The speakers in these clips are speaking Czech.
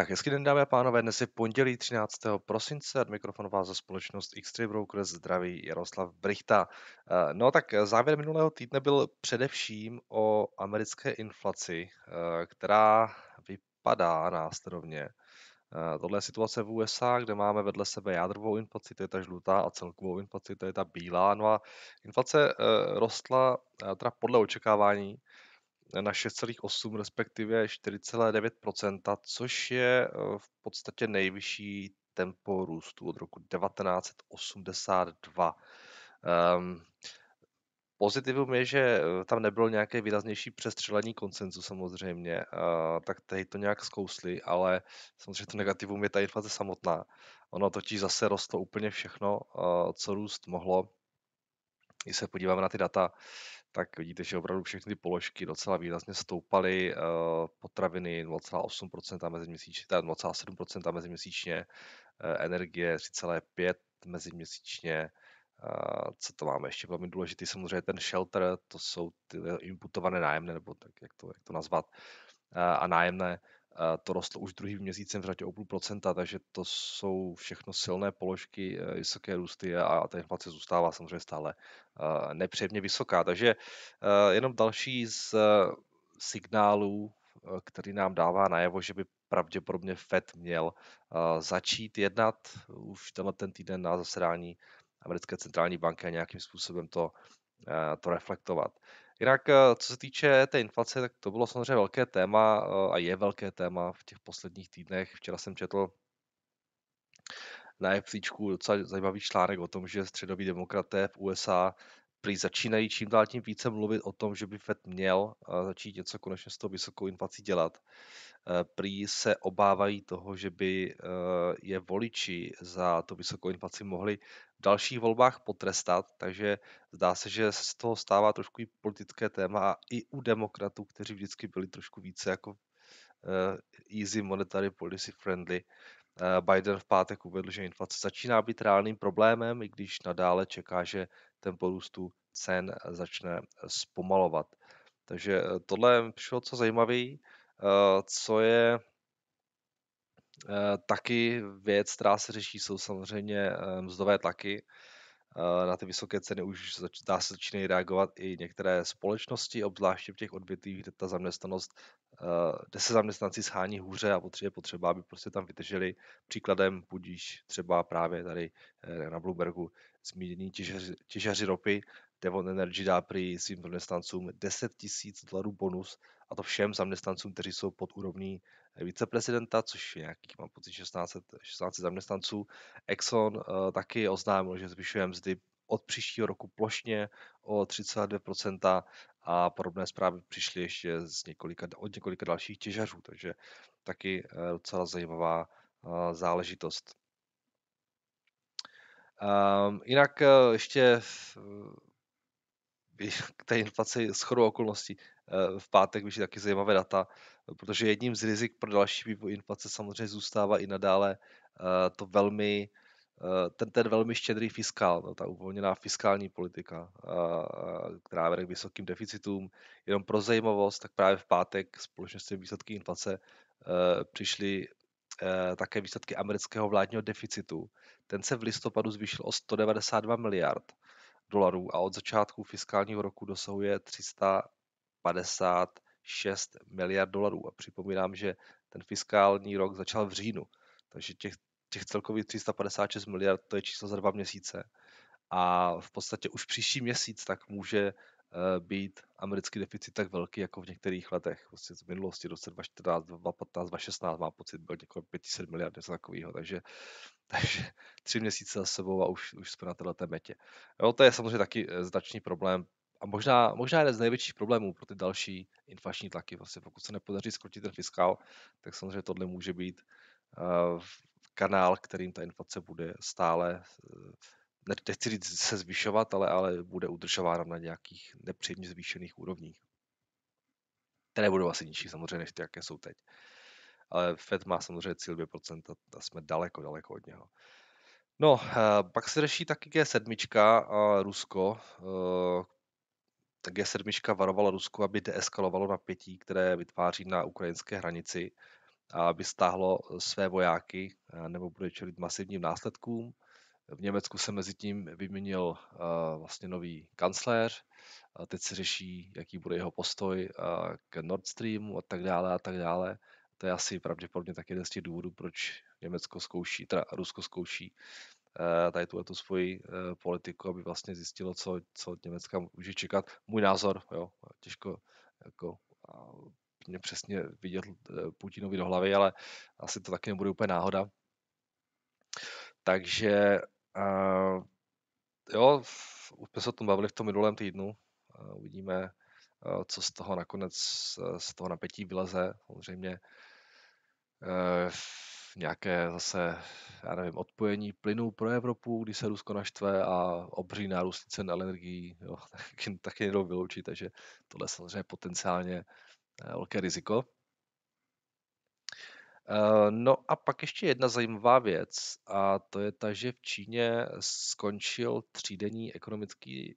Tak hezký den, dámy a pánové, dnes je pondělí 13. prosince, od mikrofonu vás za společnost X3 Brokers zdraví Jaroslav Brichta. Eh, no tak závěr minulého týdne byl především o americké inflaci, eh, která vypadá následovně. Eh, tohle je situace v USA, kde máme vedle sebe jádrovou inflaci, to je ta žlutá, a celkovou inflaci, to je ta bílá. No a inflace rostla teda podle očekávání na 6,8 respektive 4,9%, což je eh, v podstatě nejvyšší tempo růstu od roku 1982. Um, Pozitivum je, že eh, tam nebylo nějaké výraznější přestřelení koncenzu samozřejmě, uh, tak tady to nějak zkousli, ale samozřejmě to negativum je ta inflace samotná. Ono totiž zase rostlo úplně všechno, co růst mohlo. Když se podíváme na ty data, tak vidíte, že opravdu všechny ty položky docela výrazně stoupaly. Eh, potraviny 0,8% meziměsíčně, 0,7% meziměsíčně, eh, energie 3,5 meziměsíčně, eh, co to máme ještě velmi důležitý, samozřejmě ten shelter, to jsou ty imputované nájemné, nebo tak, jak to, jak to nazvat, a nájemné, to rostlo už druhým měsícem v řadě o půl procenta, takže to jsou všechno silné položky, eh, vysoké růsty a ta inflace zůstává samozřejmě stále eh, nepříjemně vysoká. Takže eh, jenom další z signálů, který nám dává najevo, že by pravděpodobně Fed měl začít jednat už tenhle ten týden na zasedání americké centrální banky a nějakým způsobem to, to reflektovat. Jinak, eh, co se týče té inflace, tak to bylo samozřejmě velké téma eh, a je velké téma v těch posledních týdnech. Včera jsem četl na FCčku docela zajímavý článek o tom, že středoví demokraté v USA prý začínají čím dál tím více mluvit o tom, že by Fed měl eh, začít něco konečně s tou vysokou inflací dělat. Prý se obávají toho, že by je voliči za tu vysokou inflaci mohli dalších volbách potrestat, takže zdá se, že z toho stává trošku i politické téma a i u demokratů, kteří vždycky byli trošku více jako easy monetary policy friendly, Biden v pátek uvedl, že inflace začíná být reálným problémem, i když nadále čeká, že tempo růstu cen začne zpomalovat. Takže tohle přišlo co zajímavý. Eh, co je eh, taky věc, která se řeší, jsou samozřejmě eh, mzdové tlaky. Na ty vysoké ceny už dá se začínají reagovat i některé společnosti, obzvláště v těch odvětvích, kde ta zaměstnanost, kde se zaměstnanci schání hůře a potřebuje potřeba, aby prostě tam vydrželi. Příkladem budíš třeba právě tady na Bloombergu zmínění těžaři, těžaři ropy, Devon Energy dá prý svým zaměstnancům 10 tisíc dolarů bonus a to všem zaměstnancům, kteří jsou pod úrovní viceprezidenta, což je nějakých, mám pocit, 16, 16 zaměstnanců. Exxon uh, taky oznámil, že zvyšuje mzdy od příštího roku plošně o 32% a podobné zprávy přišly ještě z několika, od několika dalších těžařů, takže taky uh, docela zajímavá uh, záležitost. Um, jinak uh, ještě k té inflaci s chodou okolností eh, v pátek vyšly taky zajímavé data, protože jedním z rizik pro další vývoj inflace samozřejmě zůstává i nadále eh, to velmi, eh, ten, ten velmi štědrý fiskál, no, ta uvolněná fiskální politika, která vede k vysokým deficitům. Jenom pro zajímavost, tak právě v pátek společně s výsledky inflace přišly také výsledky amerického vládního deficitu. Ten se v listopadu zvýšil o 192 miliard dolarů a od začátku fiskálního roku dosahuje 356 miliard dolarů. A připomínám, že ten fiskální rok začal v říjnu, takže těch, těch celkových 356 miliard to je číslo za dva měsíce. A v podstatě už příští měsíc tak může Eh, být americký deficit tak velký jako v některých letech. Vlastně z minulosti, roce 2014, 2015, 2016 má pocit, byl několik 500 miliard, něco takového. Takže, takže tři měsíce za sebou a už, už jsme na této metě. Jo, to je samozřejmě taky eh, značný problém a možná, možná jeden z největších problémů pro ty další inflační tlaky. Vlastně pokud se nepodaří skrotit ten fiskál, tak samozřejmě tohle může být uh, kanál, kterým ta inflace bude stále uh, nechci říct se zvyšovat, ale, ale bude udržována na nějakých nepříjemně zvýšených úrovních. Které budou asi nižší samozřejmě, než ty, jaké jsou teď. Ale Fed má samozřejmě cíl 2% a jsme daleko, daleko od něho. No, eh, pak se řeší taky G7 a Rusko. Eh, tak G7 varovala Rusko, aby deeskalovalo napětí, které vytváří na ukrajinské hranici. aby stáhlo své vojáky nebo bude čelit masivním následkům. V Německu se mezi tím vyměnil vlastně nový kancléř, a teď se řeší, jaký bude jeho postoj k Nord Streamu a tak dále a tak dále. To je asi pravděpodobně tak jeden z těch důvodů, proč Německo zkouší, teda Rusko zkouší tady tuhle tu svoji politiku, aby vlastně zjistilo, co, co od Německa může čekat. Můj názor, jo, těžko jako mě přesně vidět eh, Putinovi do hlavy, ale asi to taky nebude úplně náhoda. Takže uh, jo, už jsme se o tom bavili v tom minulém týdnu. Uh, uvidíme, uh, co z toho nakonec, uh, z toho napětí vyleze. Samozřejmě uh, nějaké zase, já nevím, odpojení plynu pro Evropu, když se Rusko naštve a obří nárůst cen energií, taky, taky nedou vyloučit, takže tohle je samozřejmě potenciálně Eh, velké riziko. Eh, no a pak ještě jedna zajímavá věc a to je ta, že v Číně skončil třídenní ekonomický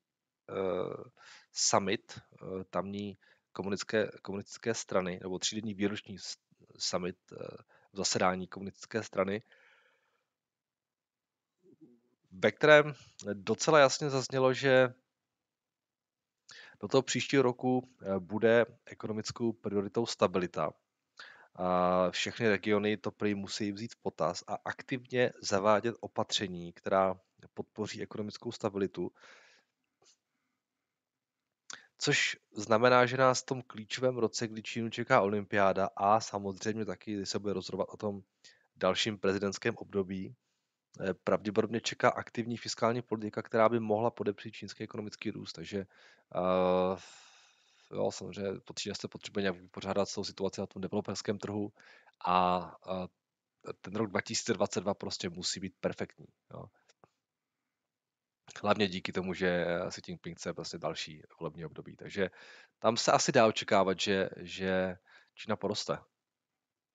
uh, summit uh, tamní komunistické, komunistické strany, nebo třídenní výroční summit uh, v zasedání komunistické strany, ve kterém docela jasně zaznělo, že do toho příštího roku eh, bude ekonomickou prioritou stabilita. A všechny regiony to prý musí vzít v potaz a aktivně zavádět opatření, která podpoří ekonomickou stabilitu. Což znamená, že nás v tom klíčovém roce, kdy Čínu čeká olympiáda a samozřejmě taky se bude rozhodovat o tom dalším prezidentském období, eh, pravděpodobně čeká aktivní fiskální politika, která by mohla podepřít čínský ekonomický růst. Takže Uh, jo, samozřejmě potřebuje se potřebuje nějak vypořádat s tou situací na tom developerském trhu a uh, ten rok 2022 prostě musí být perfektní. Jo. Hlavně díky tomu, že Xi Jinping chce prostě další volební období. Takže tam se asi dá očekávat, že, že Čína poroste.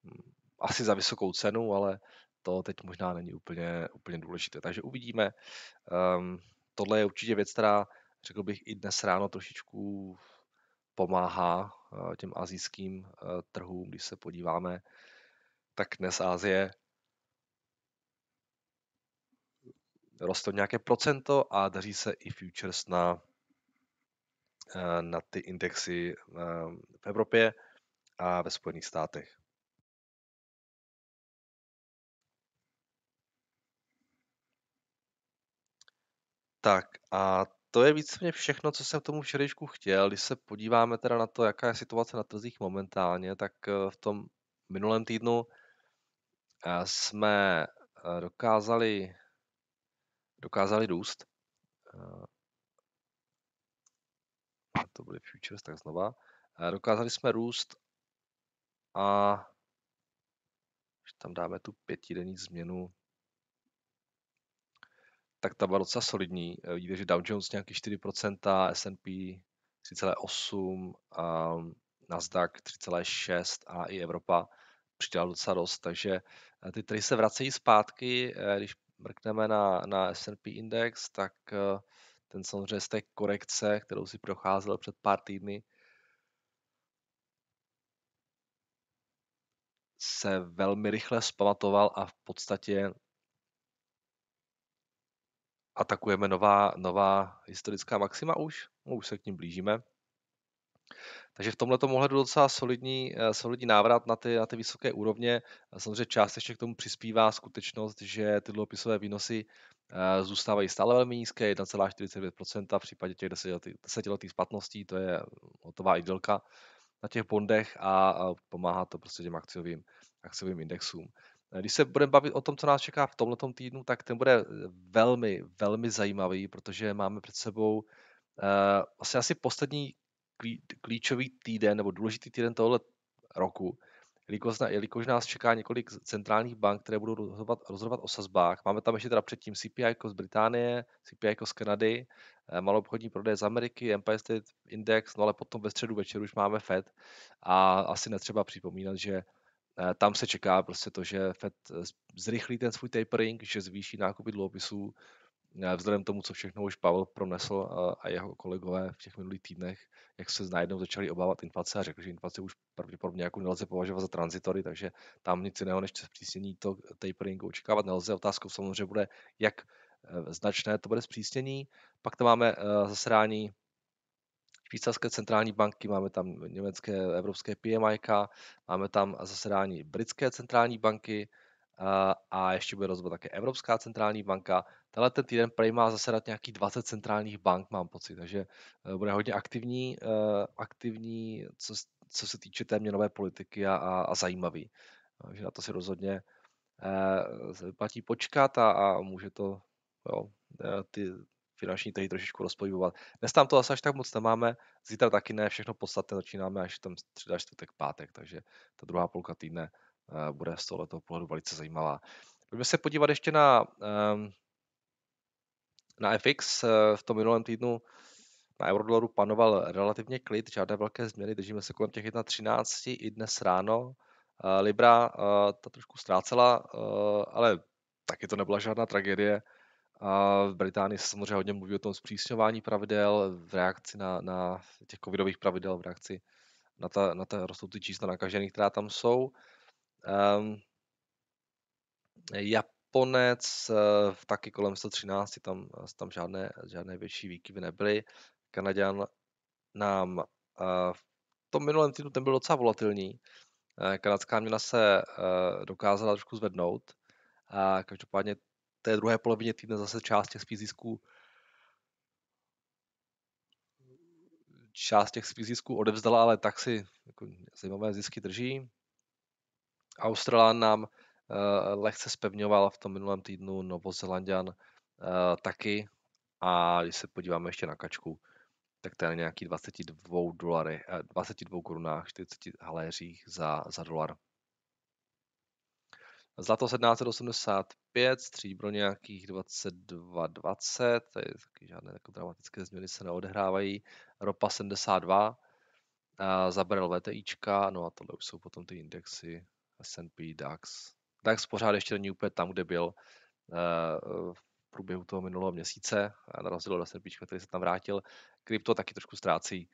Hm, asi za vysokou cenu, ale to teď možná není úplně, úplně důležité. Takže uvidíme. Um, tohle je určitě věc, která řekl bych, i dnes ráno trošičku pomáhá eh, těm azijským eh, trhům, když se podíváme, tak dnes Ázie roste nějaké procento a daří se i futures na, eh, na ty indexy v Evropě a ve Spojených státech. Tak a to je víceméně všechno, co jsem k tomu včerejšku chtěl. Když se podíváme teda na to, jaká je situace na trzích momentálně, tak eh, v tom minulém týdnu eh, jsme eh, dokázali, dokázali růst. To byly futures, tak znova. Dokázali jsme růst a když tam dáme tu pětidenní změnu, tak ta byla docela solidní. Eh, vidíte, že Dow Jones nějaký 4%, S&P 3,8%, um, Nasdaq 3,6% a i Evropa přidělala docela dost, takže eh, ty trhy se vracejí zpátky, eh, když mrkneme na, na S&P index, tak ten samozřejmě z té korekce, kterou si procházel před pár týdny, se velmi rychle zpamatoval a v podstatě atakujeme nová, nová historická maxima už, no, už se k ním blížíme. Takže v tomhle ohledu docela solidní, eh, solidní návrat na ty, na ty vysoké úrovně. Samozřejmě částečně k tomu přispívá skutečnost, že ty dluhopisové výnosy eh, zůstávají stále velmi nízké, 1,49% v případě těch desetiletých splatností, to je hotová idylka na těch bondech a, a pomáhá to prostě těm akciovým, akciovým indexům. Když se budeme bavit o tom, co nás čeká v tomto týdnu, tak ten bude velmi, velmi zajímavý, protože máme před sebou uh, vlastně asi poslední klíčový týden nebo důležitý týden tohle roku, jelikož, jelikož nás čeká několik centrálních bank, které budou rozhodovat, rozhodovat o sazbách. Máme tam ještě teda předtím CPI jako z Británie, CPI jako z Kanady, eh, malou obchodní prodej z Ameriky, Empire State Index, no ale potom ve středu večer už máme Fed a asi netřeba připomínat, že Eh, tam se čeká prostě to, že Fed eh, zrychlí ten svůj tapering, že zvýší nákupy dluhopisů vzhledem tomu, co všechno už Pavel pronesl a jeho kolegové v těch minulých týdnech, jak se najednou začali obávat inflace a řekli, že inflace už pravděpodobně jako nelze považovat za tranzitory, takže tam nic jiného než zpřísnění to taperingu očekávat nelze. Otázkou samozřejmě bude, jak značné to bude zpřísnění. Pak tam máme zasedání švýcarské centrální banky, máme tam německé, evropské PMI, máme tam zasedání britské centrální banky a ještě bude rozhodovat také Evropská centrální banka. Tenhle ten týden prej má zasedat nějakých 20 centrálních bank, mám pocit, takže e, bude hodně aktivní, e, aktivní co, co se týče té měnové politiky a, a, a zajímavý. Takže na to si rozhodně e, platí počkat a, a může to jo, ty finanční trhy trošičku rozpojovat. Dnes tam to asi až tak moc nemáme, zítra taky ne, všechno podstatné začínáme až tam středa, čtvrtek, pátek, takže ta druhá půlka týdne uh, bude z tohoto pohledu velice zajímavá. Pojďme se podívat ještě na, um, na FX. Eh, v tom minulém týdnu na eurodolaru panoval relativně klid, žádné velké změny, držíme se kolem těch 1.13 i dnes ráno. Uh, Libra ta trošku ztrácela, ale taky to nebyla žádná tragédie. A v Británii se samozřejmě hodně mluví o tom zpřísňování pravidel v reakci na, na těch covidových pravidel, v reakci na ta, na ta rostoucí čísla nakažených, která tam jsou. Um, Japonec uh, taky kolem 113, tam, tam žádné, žádné větší výkyvy nebyly. Kanaděn nám uh, v tom minulém týdnu ten byl docela volatilní. Kanadská měna se uh, dokázala trošku zvednout. A každopádně té druhé polovině týdne zase část těch svých zisků část těch svých zisků odevzdala, ale tak si jako zajímavé zisky drží. Australán nám uh, lehce spevňoval v tom minulém týdnu, Novozelandian uh, taky. A když se podíváme ještě na kačku, tak to je nějaký 22 dolary, 22 korunách, 40 haléřích za, za dolar. Zlato 1785, stříbro nějakých 22,20, tady taky žádné jako dramatické změny se neodehrávají. Ropa 72, a za barel VTIčka, no a tohle už jsou potom ty indexy S&P, DAX. DAX pořád ještě není úplně tam, kde byl uh, v průběhu toho minulého měsíce, na rozdíl od S&P, který se tam vrátil. Krypto taky trošku ztrácí.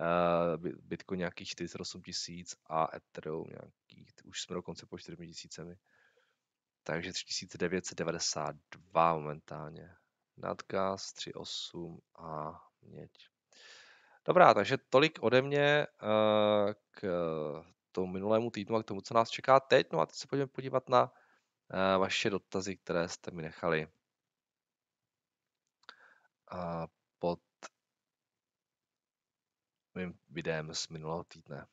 Uh, Bitcoin nějakých 48 tisíc a Ethereum nějakých, už jsme dokonce po 4 tisícemi takže 3992 momentálně. Nadgas 3,8 a měď. Dobrá, takže tolik ode mě uh, k tomu minulému týdnu a k tomu, co nás čeká teď. No a teď se pojďme podívat na uh, vaše dotazy, které jste mi nechali pod mým videem z minulého týdne.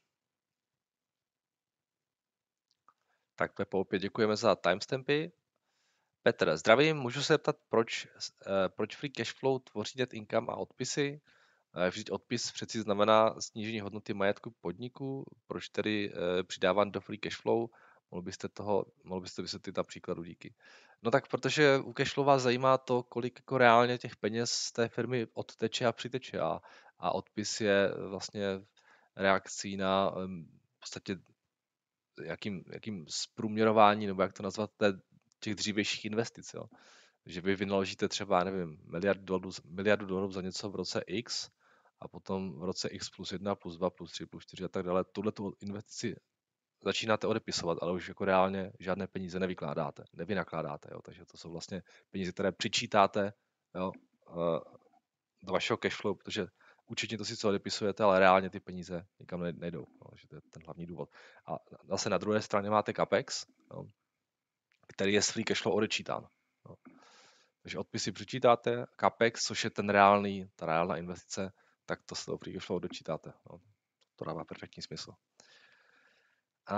Tak Pepo, opět děkujeme za timestampy. Petr, zdravím, můžu se zeptat, proč, eh, proč free cashflow tvoří net income a odpisy? Eh, vždyť odpis přeci znamená snížení hodnoty majetku podniku, proč tedy eh, přidávám do free cashflow? Mohl byste toho, mohl byste vysvětlit na příkladu, díky. No tak protože u cashflow vás zajímá to, kolik jako reálně těch peněz z té firmy odteče a přiteče a, a odpis je vlastně reakcí na v podstatě jakým, jakým zprůměrování, nebo jak to nazvat, těch dřívějších investic. Jo. Že vy vynaložíte třeba, nevím, miliardu dolarů, miliardu dolarů za něco v roce X a potom v roce X plus 1, plus 2, plus 3, plus 4 a tak dále. Tuhle tu investici začínáte odepisovat, ale už jako reálně žádné peníze nevykládáte, nevynakládáte. Jo. Takže to jsou vlastně peníze, které přičítáte jo, eh, do vašeho cashflow, protože účetně to sice odepisujete, ale reálně ty peníze nikam nejdou. No, že to je ten hlavní důvod. A zase na druhé straně máte CAPEX, no, který je s free cashflow odečítán. No. Takže odpisy přičítáte, CAPEX, což je ten reálný, ta reálná investice, tak to z toho free cashflow odečítáte. No. To dává perfektní smysl. A,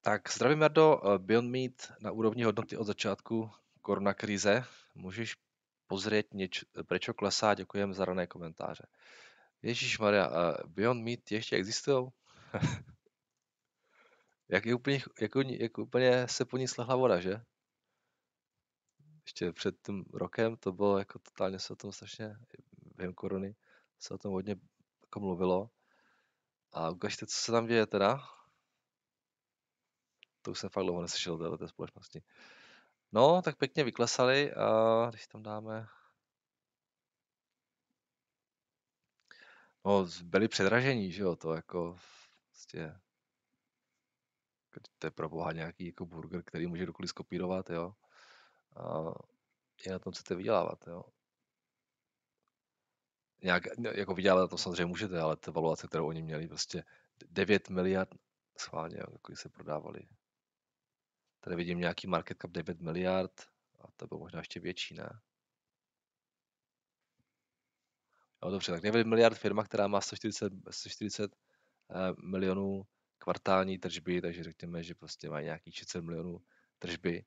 tak zdravím Jardo, Beyond Meat na úrovni hodnoty od začátku koronakrize. Můžeš pozrieť, nieč, prečo klesá. Ďakujem za rané komentáře. Ježíš Maria, uh, Beyond Meat ještě existují? jak, je úplně, jak, jak úplně se po ní slehla voda, že? Ještě před tím rokem to bylo jako totálně se o tom strašně, během korony se o tom hodně jako mluvilo. A ukažte, co se tam děje teda. To už jsem fakt dlouho neslyšel této té společnosti. No, tak pěkně vyklesali a když tam dáme... No, byli předražení, že jo, to jako prostě to je pro boha nějaký jako burger, který může kdokoliv skopírovat, jo. A je na tom chcete vydělávat, jo. Nějak, jako vydělávat na to samozřejmě můžete, ale ta valuace, kterou oni měli, prostě 9 miliard, schválně, kolik se prodávali. Tady vidím nějaký market cap 9 miliard a to bylo možná ještě větší, ne? Jo, dobře, tak 9 miliard firma, která má 140, 140 eh, milionů kvartální tržby, takže řekněme, že prostě má nějaký 600 milionů tržby,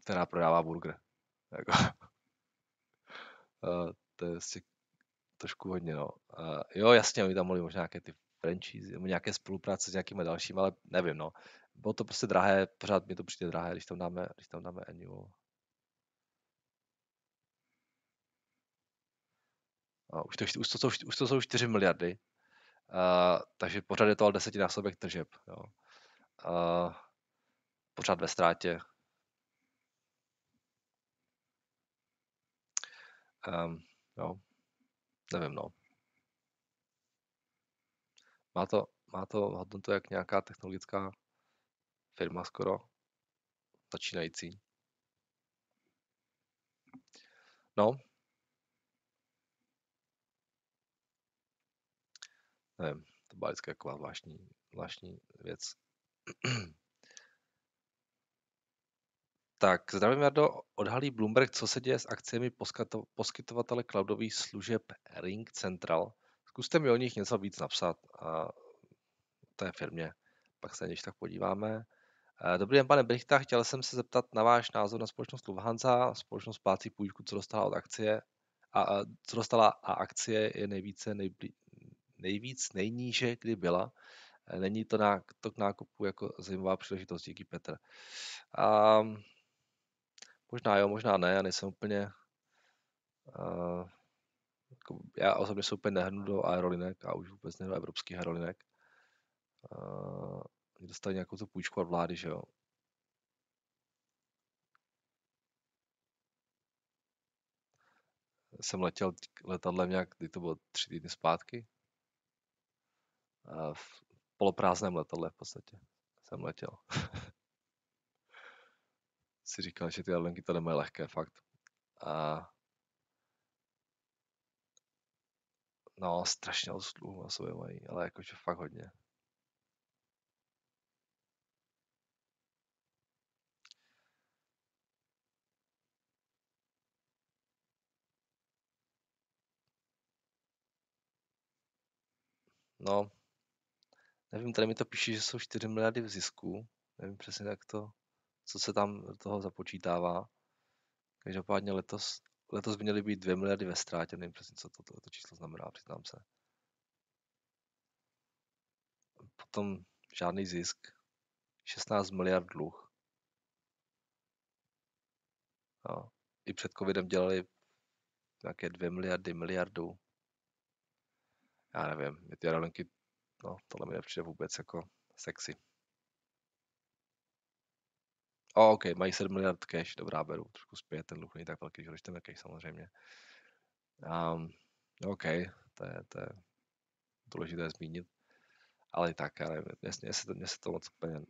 která prodává burger. Jako. uh, to je vlastně trošku hodně, no. Uh, jo, jasně, oni tam mohli možná nějaké ty franchise, nějaké spolupráce s nějakými dalšími, ale nevím, no. Bylo to prostě drahé, pořád mi to přijde drahé, když tam dáme, když tam dáme annual. Uh, už, to, už, to, už, už to jsou 4 miliardy, uh, takže pořád je to ale desetinásobek tržeb. Jo. Uh, pořád ve ztrátě. Um, jo, nevím, no. Má to, má to hodnotu jak nějaká technologická firma skoro, začínající. No. Nevím, to byla vždycky taková zvláštní, zvláštní věc. Tak, zdravím Jardo, odhalí Bloomberg, co se děje s akciemi poskytovatele cloudových služeb Ring Central. Zkuste mi o nich něco víc napsat a té firmě, pak se když tak podíváme. Eh, dobrý den, pane Brichta, chtěl jsem se zeptat na váš názor na společnost Lufthansa, společnost plácí půjčku, co dostala od akcie, a, a co dostala a akcie je nejvíce, nejblí, nejvíc nejníže, kdy byla. Eh, není to, na, to k nákupu jako zajímavá příležitost, díky Petr. Um, Možná jo, možná ne, já nejsem úplně... Uh, jako, já osobně se úplně nehrnu do aerolinek a už vůbec ne do evropských aerolinek. Uh, dostali nějakou tu půjčku od vlády, že jo. Jsem letěl letadlem nějak, kdy to bylo tři týdny zpátky. V poloprázdném letadle v podstatě jsem letěl. si říkal, že ty Adlenky to nemají lehké, fakt. A no, strašně dlouho na sobě mají, ale jakože fakt hodně. No, nevím, tady mi to píše, že jsou 4 miliardy v zisku. Nevím přesně, jak to co se tam do toho započítává. Každopádně letos, letos by měly být 2 miliardy ve ztrátě, nevím přesně, co to, to, to číslo znamená, přiznám se. Potom žádný zisk, 16 miliard dluh. No. I před covidem dělali nějaké 2 miliardy, miliardu. Já nevím, my ty aerolinky, no tohle mi nepřijde vůbec jako sexy. O, OK, mají 7 miliard cash, dobrá, beru trošku zpět, ten dluh není tak velký, když ten cash samozřejmě. Um, OK, to je, to je důležité zmínit. Ale i tak, já nevím, mě, se to, mě se to moc úplně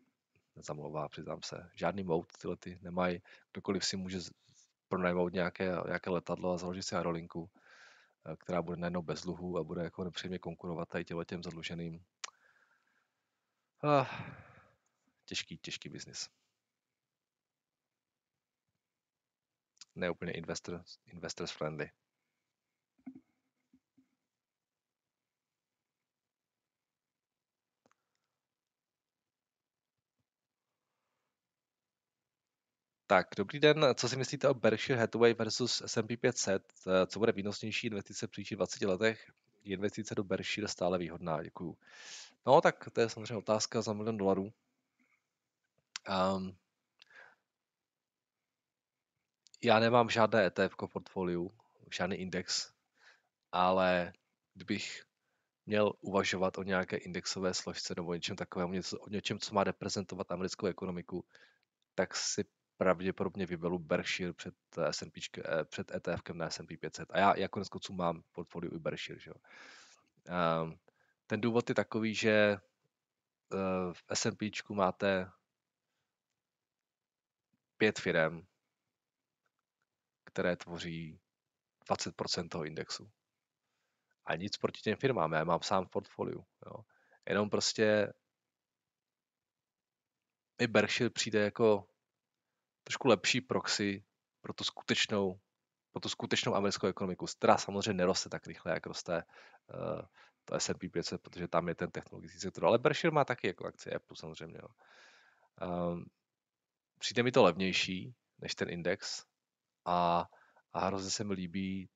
nezamlouvá, přiznám se. Žádný mout tyhle ty nemají. Kdokoliv si může pronajmout nějaké, nějaké letadlo a založit si aerolinku, která bude najednou bez dluhu a bude jako nepříjemně konkurovat tady těm zadluženým. Ah, těžký, těžký biznis. ne úplně investors, investors friendly. Tak, dobrý den. Co si myslíte o Berkshire Hathaway versus S&P 500? Co bude výnosnější investice v příštích 20 letech? Je investice do Berkshire stále výhodná? Děkuju. No, tak to je samozřejmě otázka za milion dolarů. Um, já nemám žádné ETF v portfoliu, žádný index, ale kdybych měl uvažovat o nějaké indexové složce nebo něčem takovém, něco, o něčem, co má reprezentovat americkou ekonomiku, tak si pravděpodobně vyberu Berkshire před, S&P, před ETF na S&P 500. A já, já konec konců mám portfolio i Berkshire. Že jo. Um, ten důvod je takový, že uh, v S&P máte pět firm, které tvoří 20% toho indexu. A nic proti těm firmám, já mám sám v portfoliu. Jo. Jenom prostě mi Berkshire přijde jako trošku lepší proxy pro tu skutečnou, pro tu skutečnou americkou ekonomiku, která samozřejmě neroste tak rychle, jak roste uh, to S&P 500, protože tam je ten technologický sektor. Ale Berkshire má taky jako akcie Apple samozřejmě. Jo. Um, přijde mi to levnější než ten index a, a hrozně se mi líbí,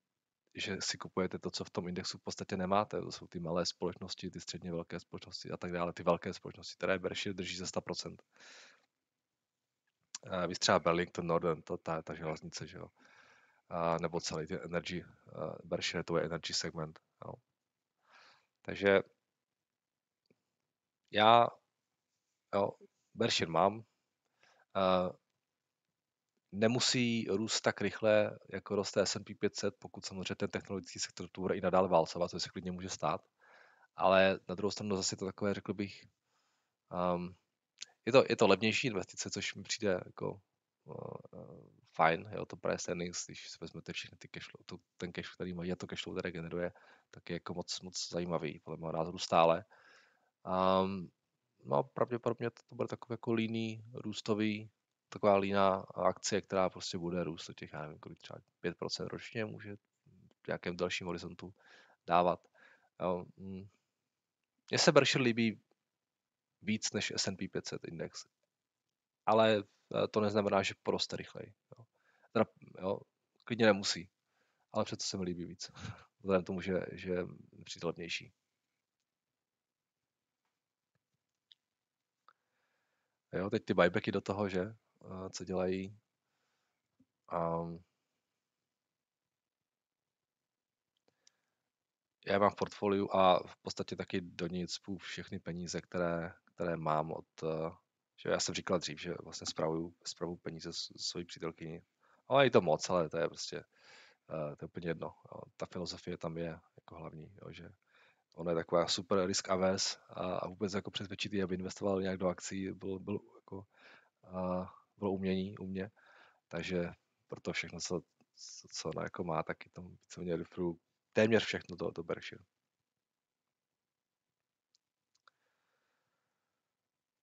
že si kupujete to, co v tom indexu v podstatě nemáte. To jsou ty malé společnosti, ty středně velké společnosti a tak dále, ty velké společnosti, které Berkshire drží ze 100%. Víš třeba Burlington Northern, to ta, ta železnice, že jo. A, nebo celý ten energy, uh, Berkshire to je energy segment. Jo. Takže já jo, Berkshire mám. Uh, nemusí růst tak rychle, jako roste S&P 500, pokud samozřejmě ten technologický sektor tu bude i nadále válcovat, to se klidně může stát. Ale na druhou stranu zase to takové, řekl bych, um, je to, je to levnější investice, což mi přijde jako uh, fajn, jo, to price earnings, když si vezmete všechny ty cashflow, to, ten cash, který mají a to cashflow, které generuje, tak je jako moc, moc zajímavý, podle mého názoru stále. Um, no pravděpodobně to, to bude takový jako líný, růstový, taková líná akcie, která prostě bude růst do těch, já nevím, kolik třeba 5% ročně může v nějakém dalším horizontu dávat. Mm. Mně se Berkshire líbí víc než S&P 500 index. Ale eh, to neznamená, že poroste rychleji. Jo. Teda, jo, klidně nemusí, ale přece se mi líbí víc. Vzhledem tomu, že, že je levnější. Jo, teď ty buybacky do toho, že? Co dělají. Um, já mám v portfoliu a v podstatě taky do nic všechny peníze, které, které mám od, eh, že já jsem říkal dřív, že vlastně spravuju, spravuju peníze svojí přítelkyni. Ale je to moc, ale to je prostě, uh, to je úplně jedno. Ta filozofie tam je jako hlavní, jo, že ona je taková super risk averse a, vůbec jako přesvědčit aby investoval nějak do akcí, byl, byl jako, uh, bylo umění u mě. Takže proto všechno, co, co ona jako má, tak je tam víceméně téměř všechno do Berkshire.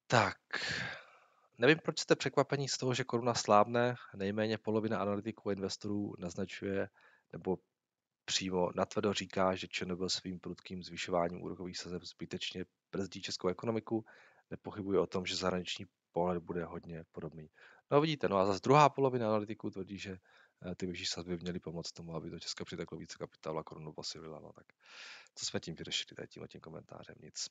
Tak, nevím, proč jste překvapení z toho, že koruna slábne. Nejméně polovina analytiků a investorů naznačuje nebo přímo natvrdo říká, že ČNB svým prudkým zvyšováním úrokových sazeb zbytečně brzdí českou ekonomiku. Nepochybuje o tom, že zahraniční pohled bude hodně podobný. No vidíte, no a zase druhá polovina analytiků tvrdí, že ty vyšší sazby měly pomoct tomu, aby do Česka přiteklo více kapitálu a korunu posilila. No tak co jsme tím vyřešili, tady tímhle tím komentářem? Nic.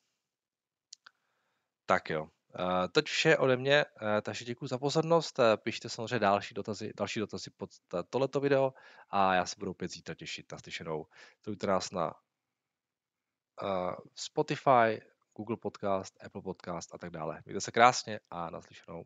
Tak jo, eh, teď vše ode mě, eh, takže děkuji za pozornost, pište samozřejmě další dotazy, další dotazy pod tohleto video a já se budu opět zítra těšit na slyšenou. Sledujte nás na Spotify, Google Podcast, Apple Podcast a tak dále. Mějte se krásně a naslyšenou.